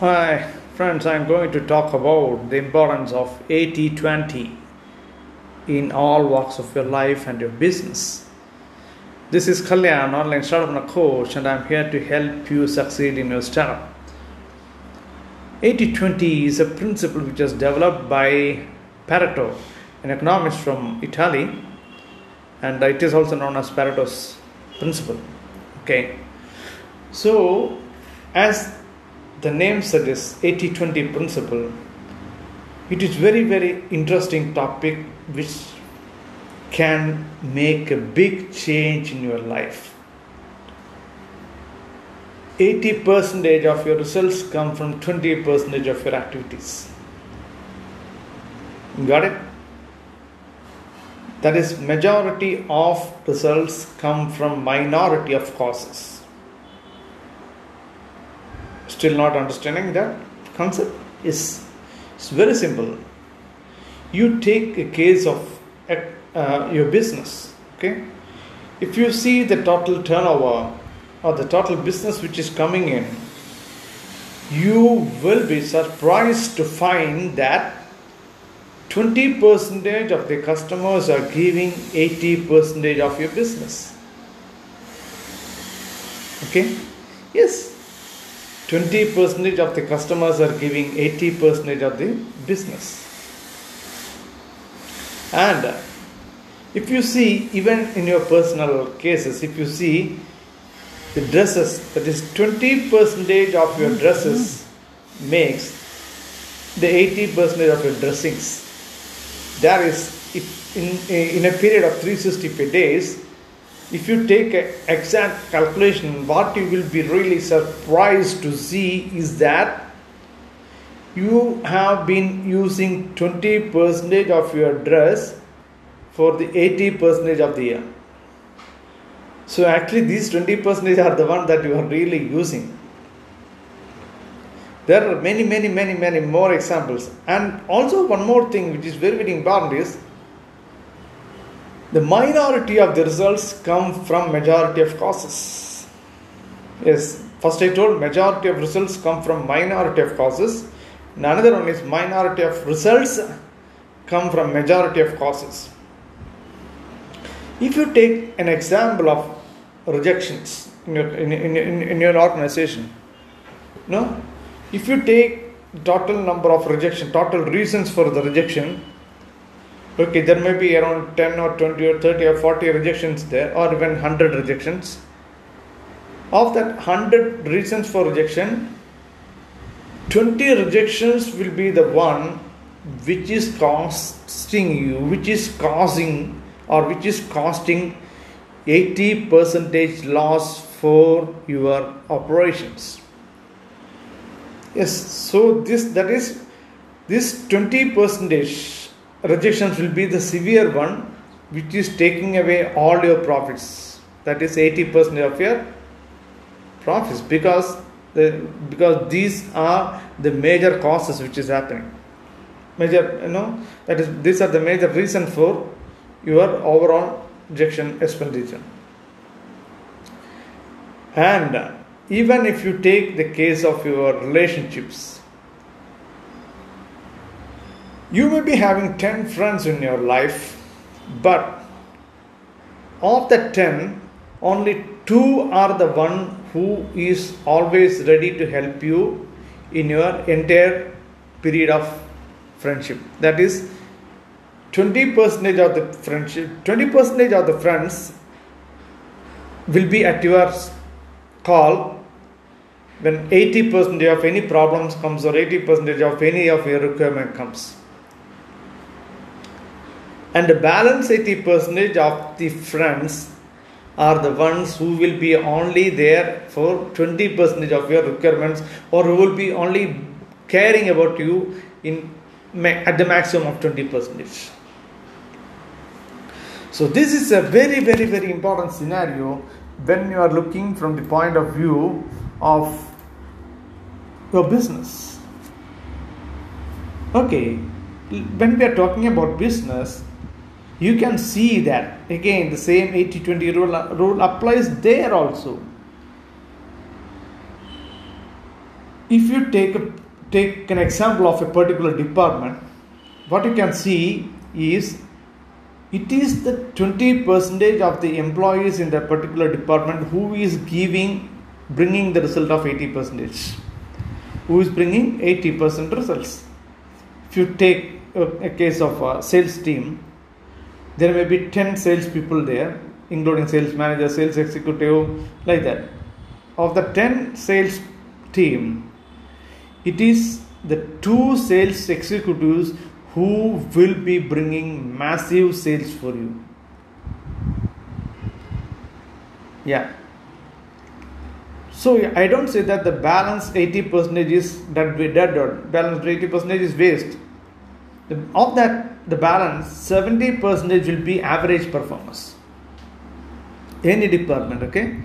Hi, friends, I'm going to talk about the importance of 80 20 in all walks of your life and your business. This is Kalyan, online startup coach, and I'm here to help you succeed in your startup. 80 20 is a principle which was developed by Pareto, an economist from Italy, and it is also known as Pareto's principle. Okay, so as the name suggests 80 20 principle. It is very very interesting topic which can make a big change in your life. 80 percentage of your results come from 20 percentage of your activities. Got it? That is majority of results come from minority of causes still not understanding that concept is it's very simple. You take a case of uh, your business okay? If you see the total turnover or the total business which is coming in you will be surprised to find that 20% of the customers are giving 80% of your business. Okay? Yes 20 percentage of the customers are giving 80 percentage of the business. And uh, if you see even in your personal cases if you see the dresses that is 20 percentage of your mm-hmm. dresses makes the 80 percentage of your dressings. There is in, in a period of 365 days if you take an exact calculation, what you will be really surprised to see is that you have been using 20 percentage of your dress for the 80 percentage of the year. So actually these 20 percentage are the one that you are really using. There are many, many, many, many more examples. And also one more thing which is very, very important is the minority of the results come from majority of causes. Yes first i told majority of results come from minority of causes. Another one is minority of results come from majority of causes. If you take an example of rejections in your, in, in, in, in your organization no? If you take total number of rejection total reasons for the rejection okay there may be around 10 or 20 or 30 or 40 rejections there or even 100 rejections. Of that 100 reasons for rejection 20 rejections will be the one which is costing you which is causing or which is costing 80 percentage loss for your operations. Yes so this that is this 20 percentage rejections will be the severe one which is taking away all your profits. That is 80% of your profits because the, because these are the major causes which is happening. Major you know that is these are the major reason for your overall rejection expenditure. And even if you take the case of your relationships you may be having 10 friends in your life, but of the 10, only two are the one who is always ready to help you in your entire period of friendship. That is 20 percentage of the friendship, 20 percentage of the friends will be at your call when 80 percentage of any problems comes or 80 percentage of any of your requirement comes and the balance 80 percentage of the friends are the ones who will be only there for 20 percentage of your requirements or who will be only caring about you in at the maximum of 20 percentage. So this is a very very very important scenario when you are looking from the point of view of your business. Okay when we are talking about business you can see that again the same 80 20 rule, rule applies there also. If you take a, take an example of a particular department, what you can see is it is the 20 percentage of the employees in that particular department who is giving bringing the result of 80 percentage. Who is bringing 80 percent results? If you take a, a case of a sales team there may be 10 sales people there including sales manager sales executive like that of the 10 sales team it is the two sales executives who will be bringing massive sales for you. Yeah. So I don't say that the balance 80 percentage is that we dead or balance 80 percentage is waste. The, of that, the balance 70 percentage will be average performance. Any department, okay.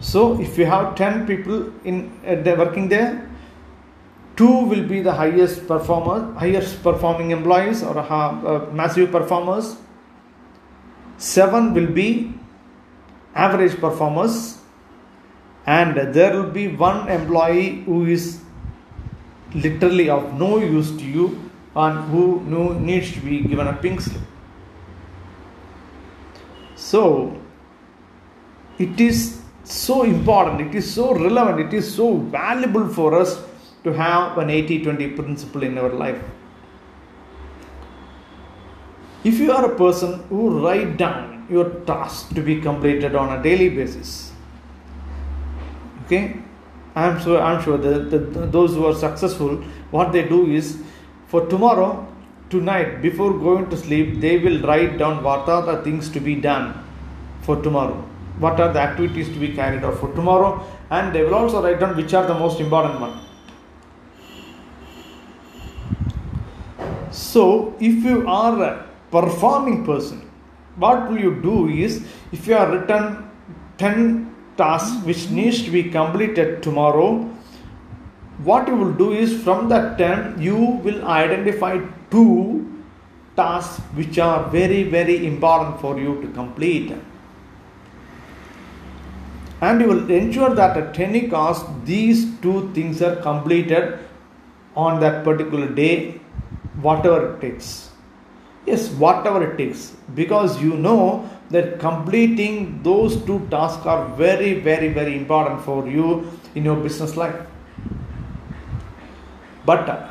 So if you have 10 people in uh, working there, two will be the highest performers highest performing employees or uh, massive performers seven will be average performers and there will be one employee who is literally of no use to you and who needs to be given a pink slip so it is so important it is so relevant it is so valuable for us to have an 80 20 principle in our life. If you are a person who write down your task to be completed on a daily basis, okay, I'm sure I'm sure that, that those who are successful, what they do is for tomorrow, tonight, before going to sleep, they will write down what are the things to be done for tomorrow, what are the activities to be carried out for tomorrow, and they will also write down which are the most important one. So, if you are a performing person, what will you do is if you are written 10 tasks which needs to be completed tomorrow, what you will do is from that 10 you will identify two tasks which are very very important for you to complete and you will ensure that at any cost these two things are completed on that particular day whatever it takes. Yes, whatever it takes, because you know that completing those two tasks are very, very, very important for you in your business life. But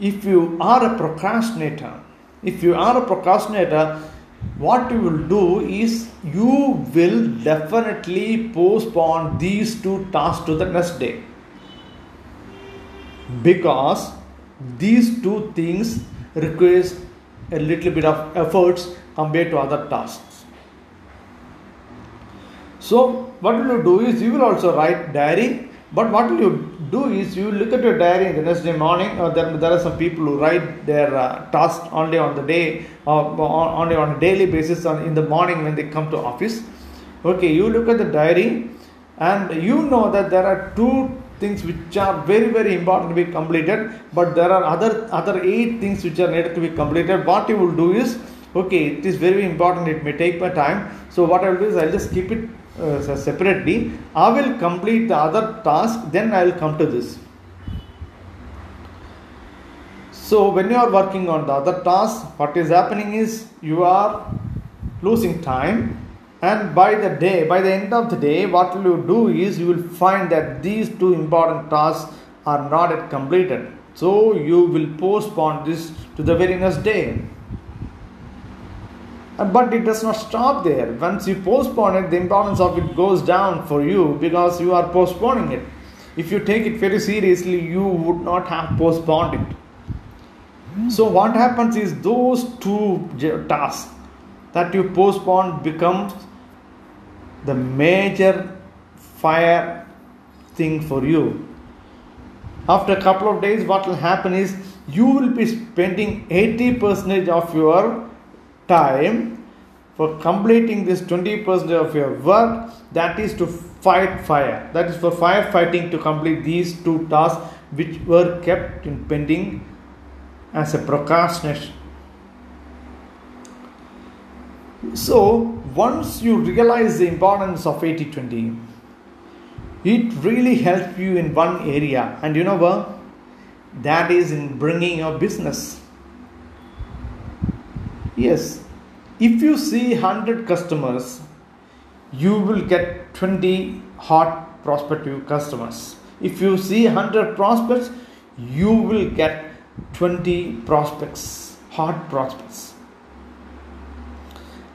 if you are a procrastinator, if you are a procrastinator, what you will do is you will definitely postpone these two tasks to the next day because these two things requires a little bit of efforts compared to other tasks. So, what will you do is you will also write diary, but what will you do is you look at your diary the next day morning, or there, there are some people who write their uh, tasks only on the day, or only on a daily basis, on, in the morning when they come to office. Okay, you look at the diary, and you know that there are two things which are very very important to be completed but there are other other eight things which are needed to be completed what you will do is okay it is very important it may take my time so what i will do is i'll just keep it uh, separately i will complete the other task then i will come to this. So when you are working on the other task what is happening is you are losing time and by the day by the end of the day what will you do is you will find that these two important tasks are not yet completed. So you will postpone this to the very next day Uh, but it does not stop there. Once you postpone it the importance of it goes down for you because you are postponing it. If you take it very seriously you would not have postponed it. So what happens is those two tasks that you postpone becomes the major fire thing for you. After a couple of days, what will happen is you will be spending 80% of your time for completing this 20% of your work that is to fight fire that is for firefighting to complete these two tasks which were kept in pending as a procrastination so, once you realize the importance of 80 20, it really helps you in one area. And you know what? That is in bringing your business. Yes, if you see 100 customers, you will get 20 hot prospective customers. If you see 100 prospects, you will get 20 prospects, hot prospects.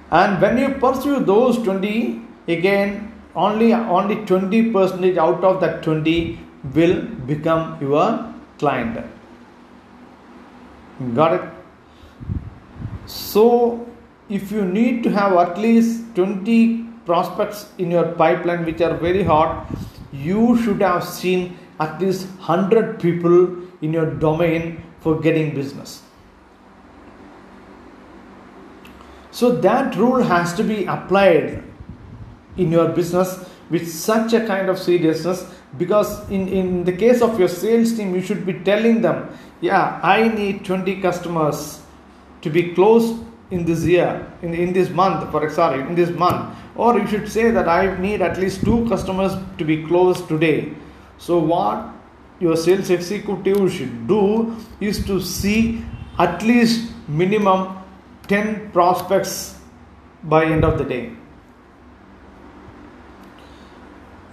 And when you pursue those 20, again, only only 20 percentage out of that 20 will become your client. Got it? So, if you need to have at least 20 prospects in your pipeline which are very hot, you should have seen at least 100 people in your domain for getting business. So that rule has to be applied in your business with such a kind of seriousness because in, in the case of your sales team you should be telling them yeah i need 20 customers to be closed in this year in, in this month for sorry in this month. Or you should say that i need at least two customers to be closed today. So what your sales executive should do is to see at least minimum 10 prospects by end of the day.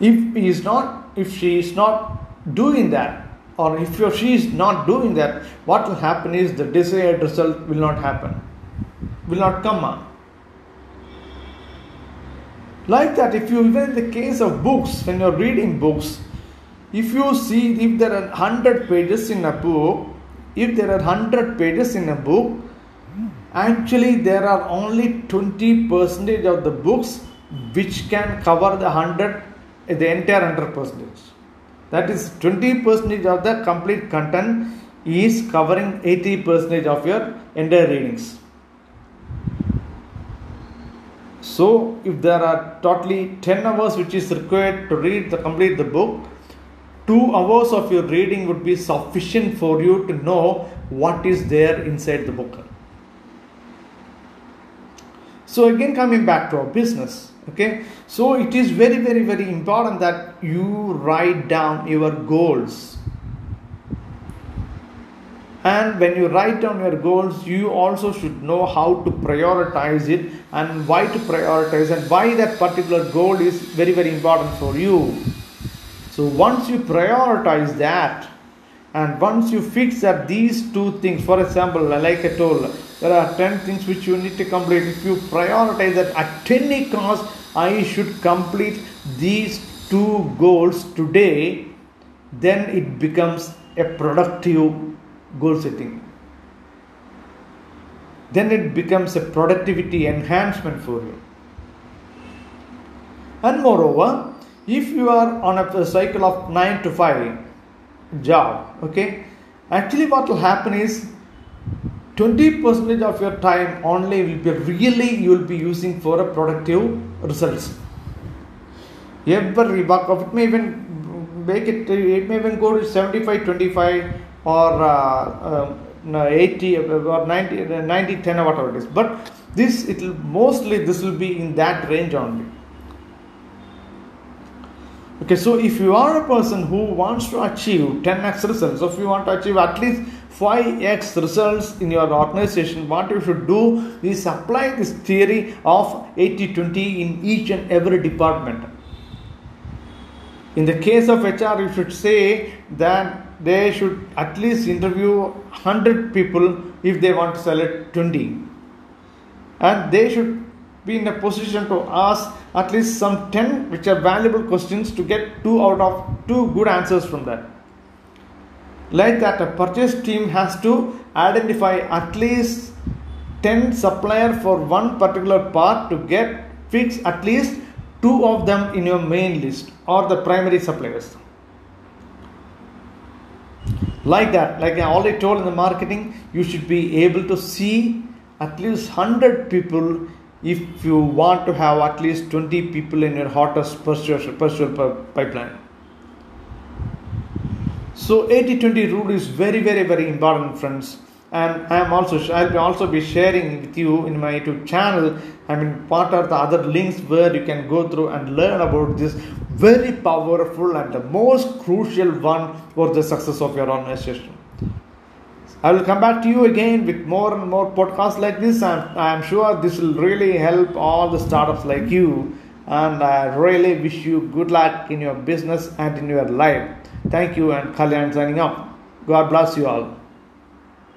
If he is not if she is not doing that or if she is not doing that what will happen is the desired result will not happen will not come like that if you even in the case of books when you're reading books if you see if there are 100 pages in a book if there are 100 pages in a book actually there are only 20 percentage of the books which can cover the 100 the entire 100 percentage. That is 20 percentage of the complete content is covering 80 percentage of your entire readings. So if there are totally 10 hours which is required to read the complete the book, 2 hours of your reading would be sufficient for you to know what is there inside the book. So again coming back to our business okay? So it is very very very important that you write down your goals. And when you write down your goals you also should know how to prioritize it and why to prioritize and why that particular goal is very very important for you. So once you prioritize that and once you fix that these two things for example like i told there are 10 things which you need to complete. If you prioritize that at any cost, I should complete these two goals today, then it becomes a productive goal setting. Then it becomes a productivity enhancement for you. And moreover, if you are on a cycle of 9 to 5 job, okay, actually what will happen is 20 percentage of your time only will be really you will be using for a productive results. Every buck of it may even make it it may even go to 75 25 or uh, uh, 80 or 90 90 10 or whatever it is. But this it will mostly this will be in that range only. Okay so if you are a person who wants to achieve 10x results if you want to achieve at least 5x results in your organization, what you should do is apply this theory of 80 20 in each and every department. In the case of HR, you should say that they should at least interview 100 people if they want to select 20. And they should be in a position to ask at least some 10 which are valuable questions to get two out of two good answers from that like that a purchase team has to identify at least 10 supplier for one particular part to get fix at least two of them in your main list or the primary suppliers. Like that like i already told in the marketing you should be able to see at least 100 people if you want to have at least 20 people in your hottest pursuit pipeline so 80-20 rule is very, very, very important, friends. And I am also I'll also be sharing with you in my YouTube channel. I mean, part of the other links where you can go through and learn about this very powerful and the most crucial one for the success of your organization. I will come back to you again with more and more podcasts like this, and I'm sure this will really help all the startups like you. And I really wish you good luck in your business and in your life. Thank you, and Kalyan signing off. God bless you all.